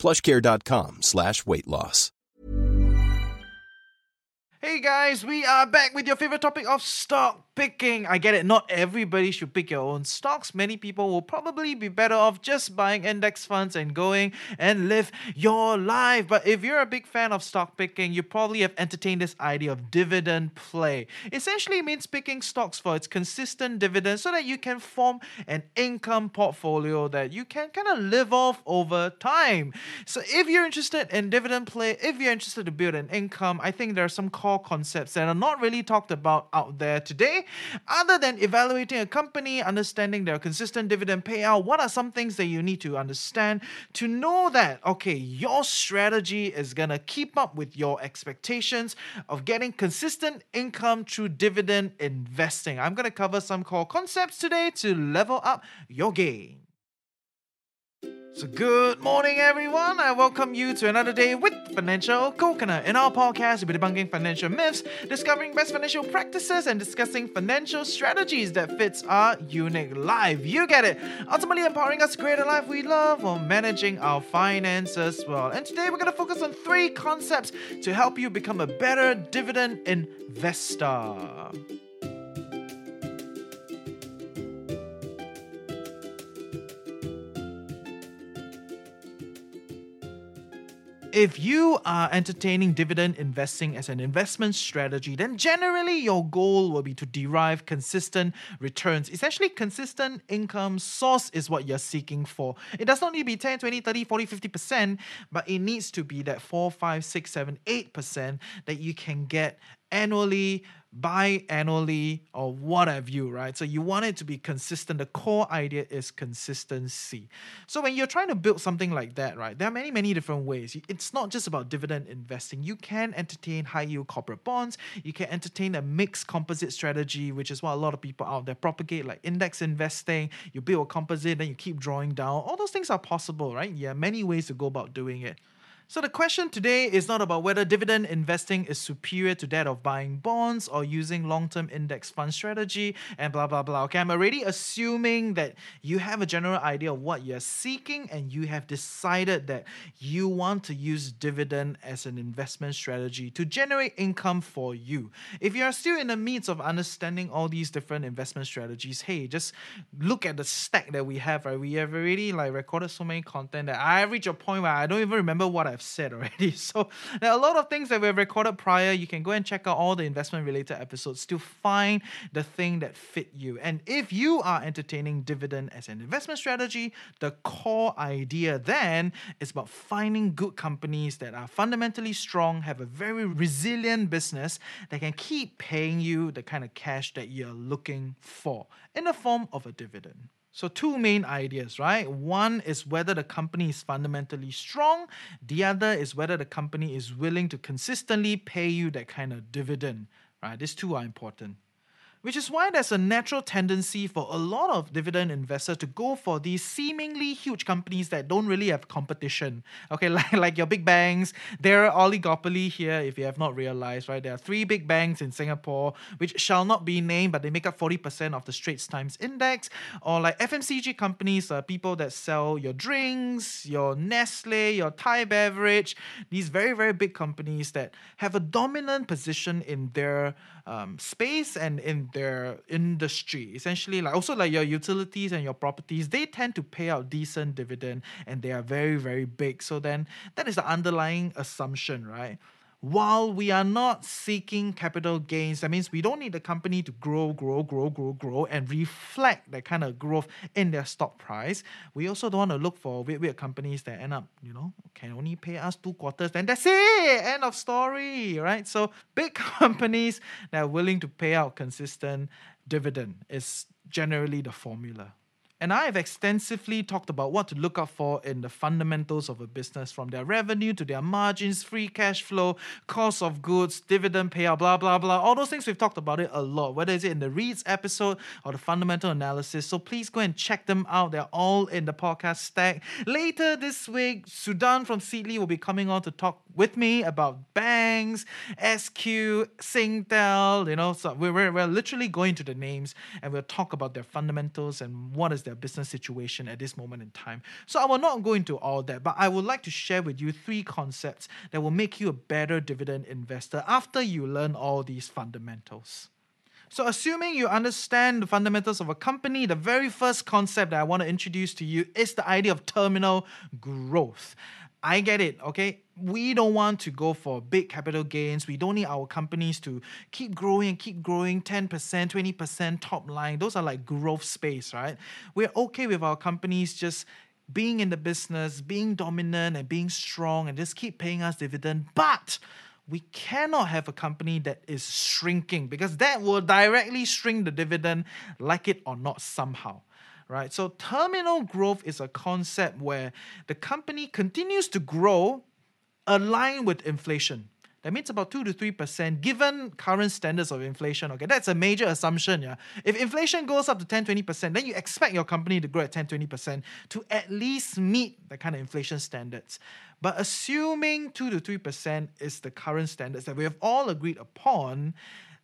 plushcare.com slash weight loss. Hey guys, we are back with your favorite topic of stock picking. I get it, not everybody should pick your own stocks. Many people will probably be better off just buying index funds and going and live your life. But if you're a big fan of stock picking, you probably have entertained this idea of dividend play. Essentially it means picking stocks for its consistent dividends so that you can form an income portfolio that you can kind of live off over time. So if you're interested in dividend play, if you're interested to build an income, I think there are some core concepts that are not really talked about out there today. Other than evaluating a company, understanding their consistent dividend payout, what are some things that you need to understand to know that, okay, your strategy is gonna keep up with your expectations of getting consistent income through dividend investing? I'm gonna cover some core concepts today to level up your game. So, good morning, everyone. I welcome you to another day with Financial Coconut. In our podcast, we'll be debunking financial myths, discovering best financial practices, and discussing financial strategies that fits our unique life. You get it. Ultimately, empowering us to create a life we love while managing our finances well. And today, we're going to focus on three concepts to help you become a better dividend investor. If you are entertaining dividend investing as an investment strategy, then generally your goal will be to derive consistent returns. Essentially, consistent income source is what you're seeking for. It does not need to be 10, 20, 30, 40, 50%, but it needs to be that 4, 5, 6, 7, 8% that you can get annually biannually or what have you, right? So you want it to be consistent. The core idea is consistency. So when you're trying to build something like that, right, there are many, many different ways. It's not just about dividend investing. You can entertain high yield corporate bonds. You can entertain a mixed composite strategy, which is what a lot of people out there propagate, like index investing. You build a composite, then you keep drawing down. All those things are possible, right? Yeah, many ways to go about doing it. So the question today is not about whether dividend investing is superior to that of buying bonds or using long-term index fund strategy and blah blah blah. Okay, I'm already assuming that you have a general idea of what you're seeking and you have decided that you want to use dividend as an investment strategy to generate income for you. If you're still in the midst of understanding all these different investment strategies, hey, just look at the stack that we have, right? We have already like recorded so many content that I reach a point where I don't even remember what I've I've said already. So there are a lot of things that we've recorded prior. You can go and check out all the investment related episodes to find the thing that fit you. And if you are entertaining dividend as an investment strategy, the core idea then is about finding good companies that are fundamentally strong, have a very resilient business that can keep paying you the kind of cash that you're looking for in the form of a dividend. So, two main ideas, right? One is whether the company is fundamentally strong, the other is whether the company is willing to consistently pay you that kind of dividend, right? These two are important which is why there's a natural tendency for a lot of dividend investors to go for these seemingly huge companies that don't really have competition. Okay, like, like your big banks, they're oligopoly here, if you have not realized, right? There are three big banks in Singapore, which shall not be named, but they make up 40% of the Straits Times Index, or like FMCG companies, uh, people that sell your drinks, your Nestle, your Thai beverage, these very, very big companies that have a dominant position in their um, space and in their industry. Essentially, like also like your utilities and your properties, they tend to pay out decent dividend and they are very, very big. So then that is the underlying assumption, right? While we are not seeking capital gains, that means we don't need the company to grow, grow, grow, grow, grow, and reflect that kind of growth in their stock price. We also don't want to look for weird, weird companies that end up, you know, can only pay us two quarters, then that's it, end of story, right? So big companies that are willing to pay out consistent dividend is generally the formula. And I have extensively talked about what to look out for in the fundamentals of a business from their revenue to their margins, free cash flow, cost of goods, dividend payout, blah, blah, blah. All those things we've talked about it a lot, whether it's in the REITs episode or the fundamental analysis. So please go and check them out. They're all in the podcast stack. Later this week, Sudan from Seedly will be coming on to talk with me about banks, SQ, Singtel, you know, so we're, we're, we're literally going to the names and we'll talk about their fundamentals and what is their business situation at this moment in time. So I will not go into all that, but I would like to share with you three concepts that will make you a better dividend investor after you learn all these fundamentals. So, assuming you understand the fundamentals of a company, the very first concept that I want to introduce to you is the idea of terminal growth. I get it, okay? We don't want to go for big capital gains. We don't need our companies to keep growing and keep growing 10%, 20% top line. Those are like growth space, right? We're okay with our companies just being in the business, being dominant and being strong and just keep paying us dividend. But we cannot have a company that is shrinking because that will directly shrink the dividend, like it or not, somehow right? So terminal growth is a concept where the company continues to grow aligned with inflation. That means about 2 to 3% given current standards of inflation. Okay, that's a major assumption. Yeah. If inflation goes up to 10 20%, then you expect your company to grow at 10 20% to at least meet the kind of inflation standards. But assuming 2 to 3% is the current standards that we have all agreed upon,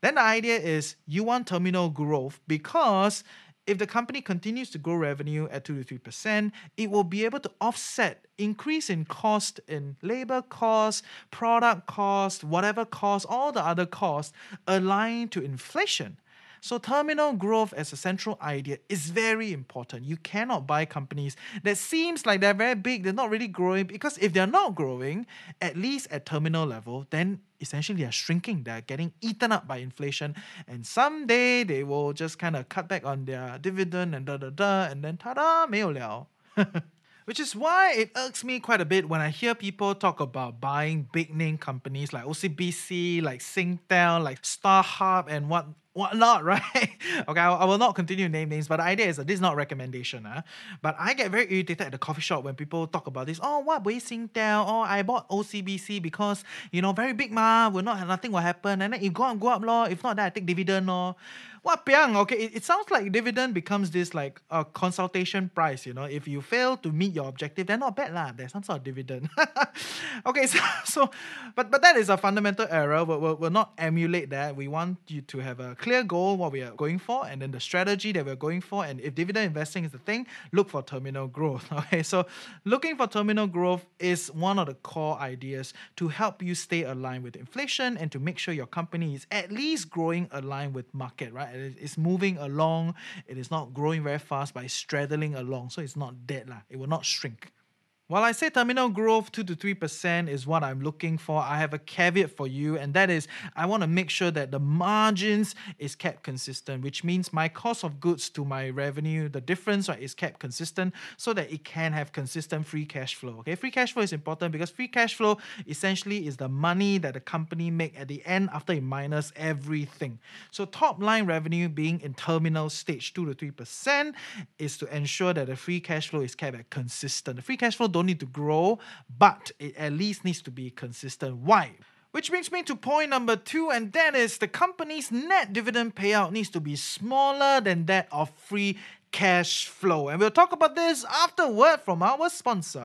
then the idea is you want terminal growth because if the company continues to grow revenue at 2 to 3%, it will be able to offset increase in cost in labor costs, product cost, whatever cost, all the other costs aligned to inflation. So, terminal growth as a central idea is very important. You cannot buy companies that seems like they're very big, they're not really growing, because if they're not growing, at least at terminal level, then essentially they're shrinking, they're getting eaten up by inflation, and someday they will just kind of cut back on their dividend and da da da, and then ta-da, 没有了. Which is why it irks me quite a bit when I hear people talk about buying big name companies like OCBC, like Singtel, like StarHub, and what whatnot, right? okay, I, will not continue to name names, but the idea is that this is not recommendation. Uh, but I get very irritated at the coffee shop when people talk about this. Oh, what Wei Singtel? Oh, I bought OCBC because, you know, very big ma, will not nothing will happen. And then if go up, go up, law. If not, then I take dividend, law what piang? Okay, it, it sounds like dividend becomes this like a consultation price. You know, if you fail to meet your objective, then not bad lah. There's some sort of dividend. okay, so so, but but that is a fundamental error. We'll, we'll, we'll not emulate that. We want you to have a clear goal what we are going for, and then the strategy that we're going for. And if dividend investing is the thing, look for terminal growth. Okay, so looking for terminal growth is one of the core ideas to help you stay aligned with inflation and to make sure your company is at least growing aligned with market, right? It's moving along. It is not growing very fast, but it's straddling along. So it's not dead. Lah. It will not shrink. While I say terminal growth 2 to 3% is what I'm looking for, I have a caveat for you, and that is I want to make sure that the margins is kept consistent, which means my cost of goods to my revenue, the difference right, is kept consistent so that it can have consistent free cash flow. Okay, free cash flow is important because free cash flow essentially is the money that the company make at the end after it minus everything. So top line revenue being in terminal stage 2 to 3% is to ensure that the free cash flow is kept at consistent. The free cash flow don't need to grow, but it at least needs to be consistent. Why? Which brings me to point number two, and that is the company's net dividend payout needs to be smaller than that of free cash flow. And we'll talk about this after word from our sponsor.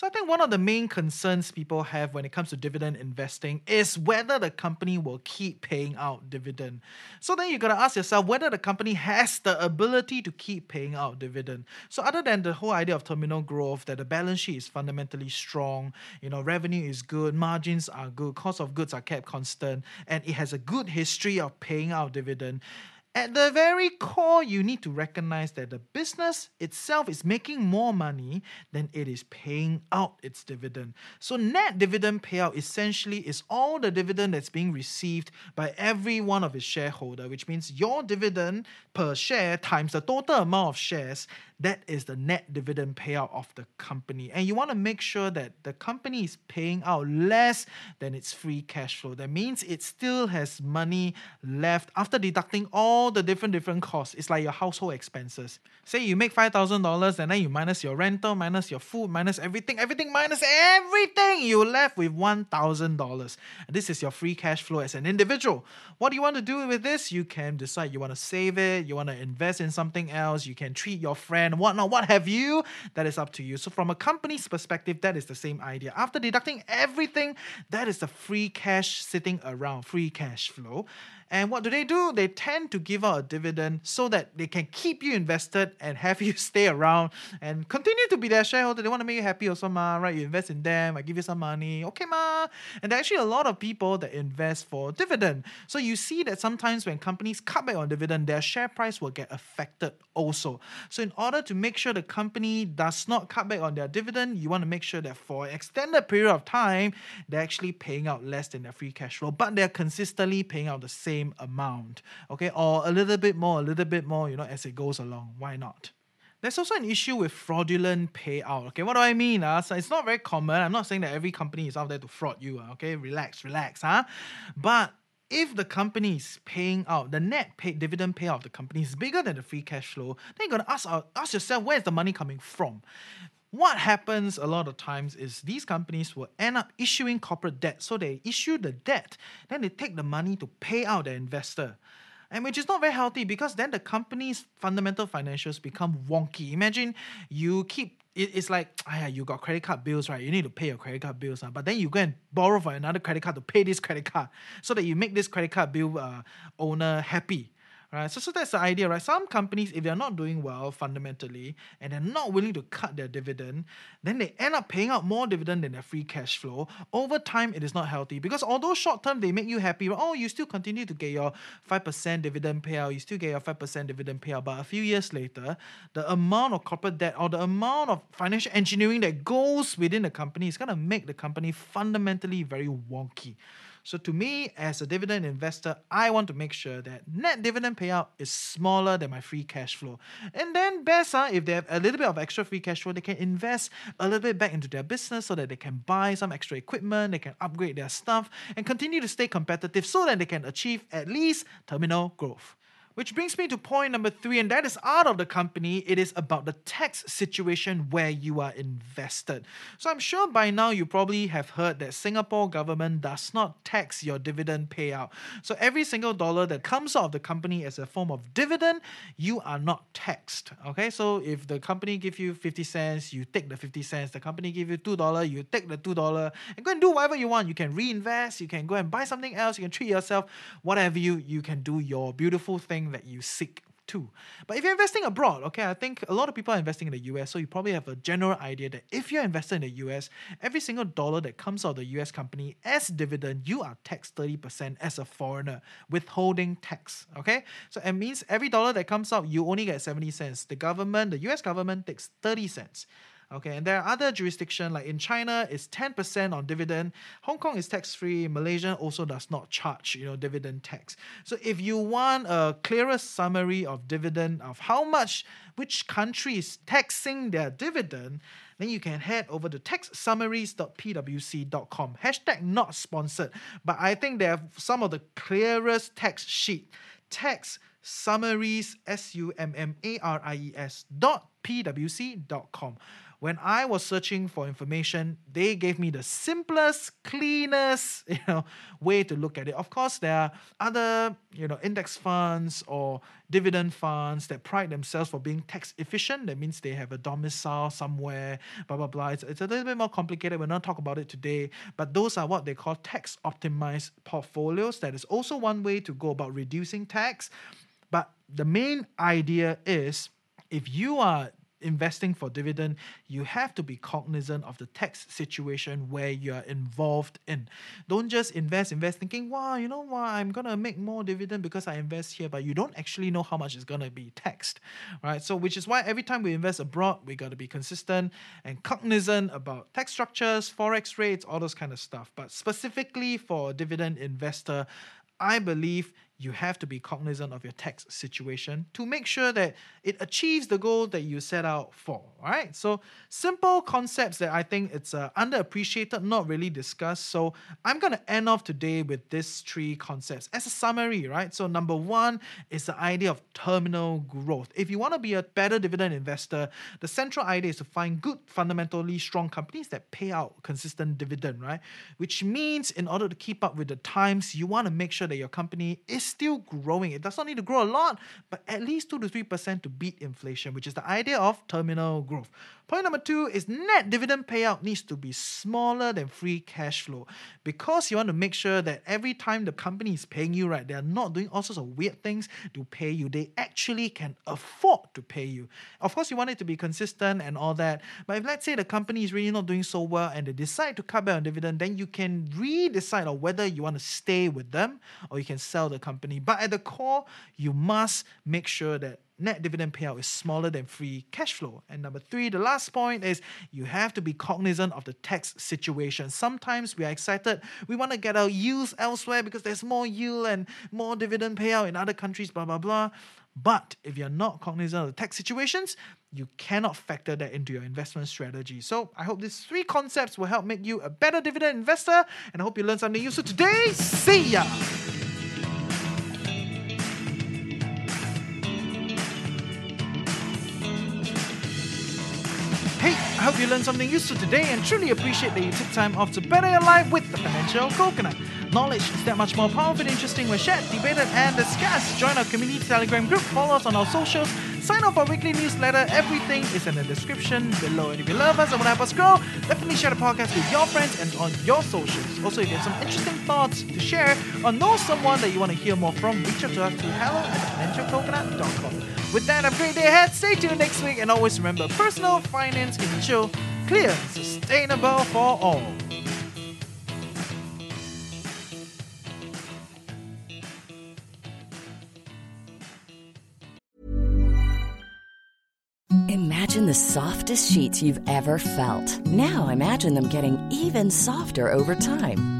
So I think one of the main concerns people have when it comes to dividend investing is whether the company will keep paying out dividend. So then you got to ask yourself whether the company has the ability to keep paying out dividend. So other than the whole idea of terminal growth, that the balance sheet is fundamentally strong, you know, revenue is good, margins are good, cost of goods are kept constant, and it has a good history of paying out dividend at the very core, you need to recognize that the business itself is making more money than it is paying out its dividend. So, net dividend payout essentially is all the dividend that's being received by every one of its shareholder, which means your dividend per share times the total amount of shares that is the net dividend payout of the company. And you want to make sure that the company is paying out less than its free cash flow. That means it still has money left after deducting all the different different costs. It's like your household expenses. Say you make $5,000 and then you minus your rental, minus your food, minus everything, everything minus everything, you're left with $1,000. This is your free cash flow as an individual. What do you want to do with this? You can decide you want to save it, you want to invest in something else, you can treat your friend and whatnot, what have you, that is up to you. So, from a company's perspective, that is the same idea. After deducting everything, that is the free cash sitting around, free cash flow. And what do they do? They tend to give out a dividend so that they can keep you invested and have you stay around and continue to be their shareholder. They want to make you happy also, ma, right? You invest in them, I give you some money, okay, ma. And there are actually a lot of people that invest for dividend. So you see that sometimes when companies cut back on dividend, their share price will get affected also. So in order to make sure the company does not cut back on their dividend, you want to make sure that for an extended period of time, they're actually paying out less than their free cash flow, but they're consistently paying out the same same amount, okay, or a little bit more, a little bit more, you know, as it goes along. Why not? There's also an issue with fraudulent payout. Okay, what do I mean? Uh? So it's not very common. I'm not saying that every company is out there to fraud you. Uh, okay, relax, relax, huh? But if the company is paying out the net pay, dividend payout of the company is bigger than the free cash flow, then you gotta ask uh, ask yourself where's the money coming from. What happens a lot of times is these companies will end up issuing corporate debt. So they issue the debt, then they take the money to pay out their investor. And which is not very healthy because then the company's fundamental financials become wonky. Imagine you keep it's like, ah, you got credit card bills, right? You need to pay your credit card bills, uh, but then you go and borrow for another credit card to pay this credit card so that you make this credit card bill uh, owner happy right? So, so that's the idea, right? Some companies, if they're not doing well fundamentally and they're not willing to cut their dividend, then they end up paying out more dividend than their free cash flow. Over time, it is not healthy because although short term they make you happy, oh, you still continue to get your 5% dividend payout, you still get your 5% dividend payout, but a few years later, the amount of corporate debt or the amount of financial engineering that goes within the company is going to make the company fundamentally very wonky. So to me, as a dividend investor, I want to make sure that net dividend payout is smaller than my free cash flow. And then best, uh, if they have a little bit of extra free cash flow, they can invest a little bit back into their business so that they can buy some extra equipment, they can upgrade their stuff, and continue to stay competitive so that they can achieve at least terminal growth. Which brings me to point number three, and that is out of the company. It is about the tax situation where you are invested. So I'm sure by now you probably have heard that Singapore government does not tax your dividend payout. So every single dollar that comes out of the company as a form of dividend, you are not taxed. Okay, so if the company give you 50 cents, you take the 50 cents. The company give you $2, you take the $2 and go and do whatever you want. You can reinvest, you can go and buy something else, you can treat yourself, whatever you you can do your beautiful thing thing that you seek too. But if you're investing abroad, okay, I think a lot of people are investing in the US, so you probably have a general idea that if you're invested in the US, every single dollar that comes out of the US company as dividend, you are taxed 30% as a foreigner, withholding tax, okay? So it means every dollar that comes out, you only get 70 cents. The government, the US government takes 30 cents. Okay, and there are other jurisdictions like in China, it's 10% on dividend. Hong Kong is tax free. Malaysia also does not charge, you know, dividend tax. So if you want a clearer summary of dividend of how much which country is taxing their dividend, then you can head over to taxsummaries.pwc.com. Hashtag not sponsored, but I think they have some of the clearest tax sheet. Tax summaries, S U M M A R I E S dot pwc.com. When I was searching for information, they gave me the simplest, cleanest, you know, way to look at it. Of course, there are other, you know, index funds or dividend funds that pride themselves for being tax efficient. That means they have a domicile somewhere, blah blah blah. It's, it's a little bit more complicated. We're not talk about it today, but those are what they call tax optimized portfolios. That is also one way to go about reducing tax. But the main idea is if you are investing for dividend, you have to be cognizant of the tax situation where you are involved in. Don't just invest, invest thinking, wow, you know what, I'm gonna make more dividend because I invest here, but you don't actually know how much is gonna be taxed, right? So, which is why every time we invest abroad, we gotta be consistent and cognizant about tax structures, forex rates, all those kind of stuff. But specifically for dividend investor, I believe you have to be cognizant of your tax situation to make sure that it achieves the goal that you set out for. All right. So simple concepts that I think it's uh, underappreciated, not really discussed. So I'm gonna end off today with these three concepts as a summary. Right. So number one is the idea of terminal growth. If you want to be a better dividend investor, the central idea is to find good, fundamentally strong companies that pay out consistent dividend. Right. Which means in order to keep up with the times, you want to make sure that your company is still growing. It does not need to grow a lot, but at least 2 to 3% to beat inflation, which is the idea of terminal growth. Point number two is net dividend payout needs to be smaller than free cash flow because you want to make sure that every time the company is paying you, right, they're not doing all sorts of weird things to pay you. They actually can afford to pay you. Of course, you want it to be consistent and all that, but if let's say the company is really not doing so well and they decide to cut back on dividend, then you can re-decide on whether you want to stay with them or you can sell the company. But at the core, you must make sure that net dividend payout is smaller than free cash flow. And number three, the last point is you have to be cognizant of the tax situation. Sometimes we are excited, we want to get our yields elsewhere because there's more yield and more dividend payout in other countries, blah, blah, blah. But if you're not cognizant of the tax situations, you cannot factor that into your investment strategy. So I hope these three concepts will help make you a better dividend investor. And I hope you learned something useful today. See ya! Hope you learned something useful today and truly appreciate that you took time off to better your life with the Financial Coconut. Knowledge is that much more powerful and interesting when shared, debated, and discussed. Join our community Telegram group, follow us on our socials, sign up for our weekly newsletter. Everything is in the description below. And if you love us and want to help us grow, definitely share the podcast with your friends and on your socials. Also, if you have some interesting thoughts to share or know someone that you want to hear more from, reach out to us through hello at financialcoconut.com. With that, have a great day ahead. Stay tuned next week. And always remember personal finance can chill, clear, sustainable for all. Imagine the softest sheets you've ever felt. Now imagine them getting even softer over time.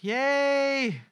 Yay!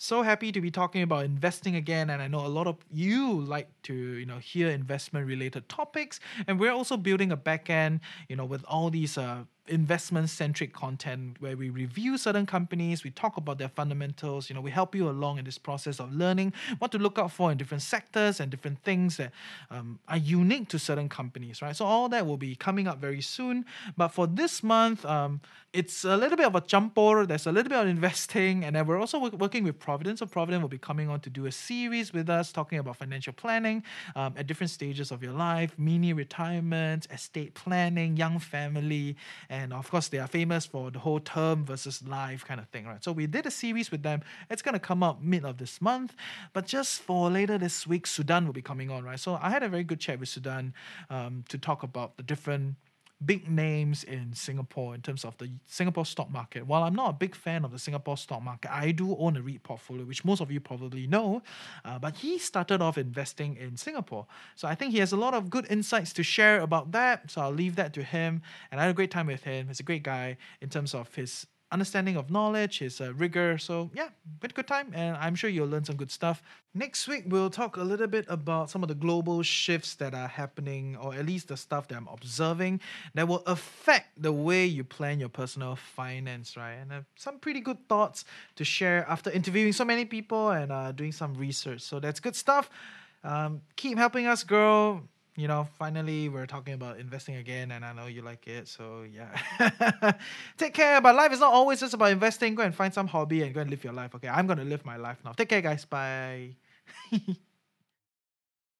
So happy to be talking about investing again, and I know a lot of you like to you know hear investment related topics, and we're also building a backend, you know, with all these uh, investment centric content where we review certain companies, we talk about their fundamentals, you know, we help you along in this process of learning what to look out for in different sectors and different things that um, are unique to certain companies, right? So all that will be coming up very soon. But for this month, um, it's a little bit of a jumper. There's a little bit of investing, and then we're also working with Providend. So Providend will be coming on to do a series with us talking about financial planning um, at different stages of your life, mini retirement, estate planning, young family, and of course they are famous for the whole term versus life kind of thing, right? So we did a series with them. It's gonna come out mid of this month, but just for later this week, Sudan will be coming on, right? So I had a very good chat with Sudan um, to talk about the different big names in Singapore in terms of the Singapore stock market. While I'm not a big fan of the Singapore stock market, I do own a REIT portfolio, which most of you probably know. Uh, but he started off investing in Singapore. So I think he has a lot of good insights to share about that. So I'll leave that to him. And I had a great time with him. He's a great guy in terms of his understanding of knowledge, his uh, rigor. So yeah, a good time, and I'm sure you'll learn some good stuff. Next week we'll talk a little bit about some of the global shifts that are happening, or at least the stuff that I'm observing that will affect the way you plan your personal finance, right? And uh, some pretty good thoughts to share after interviewing so many people and uh, doing some research. So that's good stuff. Um, keep helping us grow you know, finally we're talking about investing again, and I know you like it. So yeah, take care. But life is not always just about investing. Go and find some hobby and go and live your life. Okay, I'm gonna live my life now. Take care, guys. Bye.